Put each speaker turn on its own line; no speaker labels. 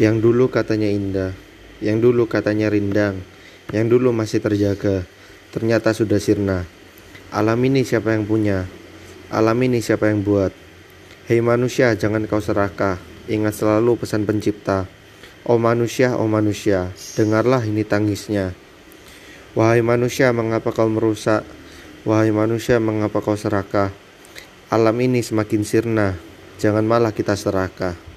Yang dulu katanya indah, yang dulu katanya rindang, yang dulu masih terjaga, ternyata sudah sirna. Alam ini siapa yang punya? Alam ini siapa yang buat? Hei manusia, jangan kau serakah. Ingat selalu pesan pencipta. Oh manusia, oh manusia, dengarlah ini tangisnya. Wahai manusia, mengapa kau merusak? Wahai manusia, mengapa kau serakah? Alam ini semakin sirna, jangan malah kita serakah.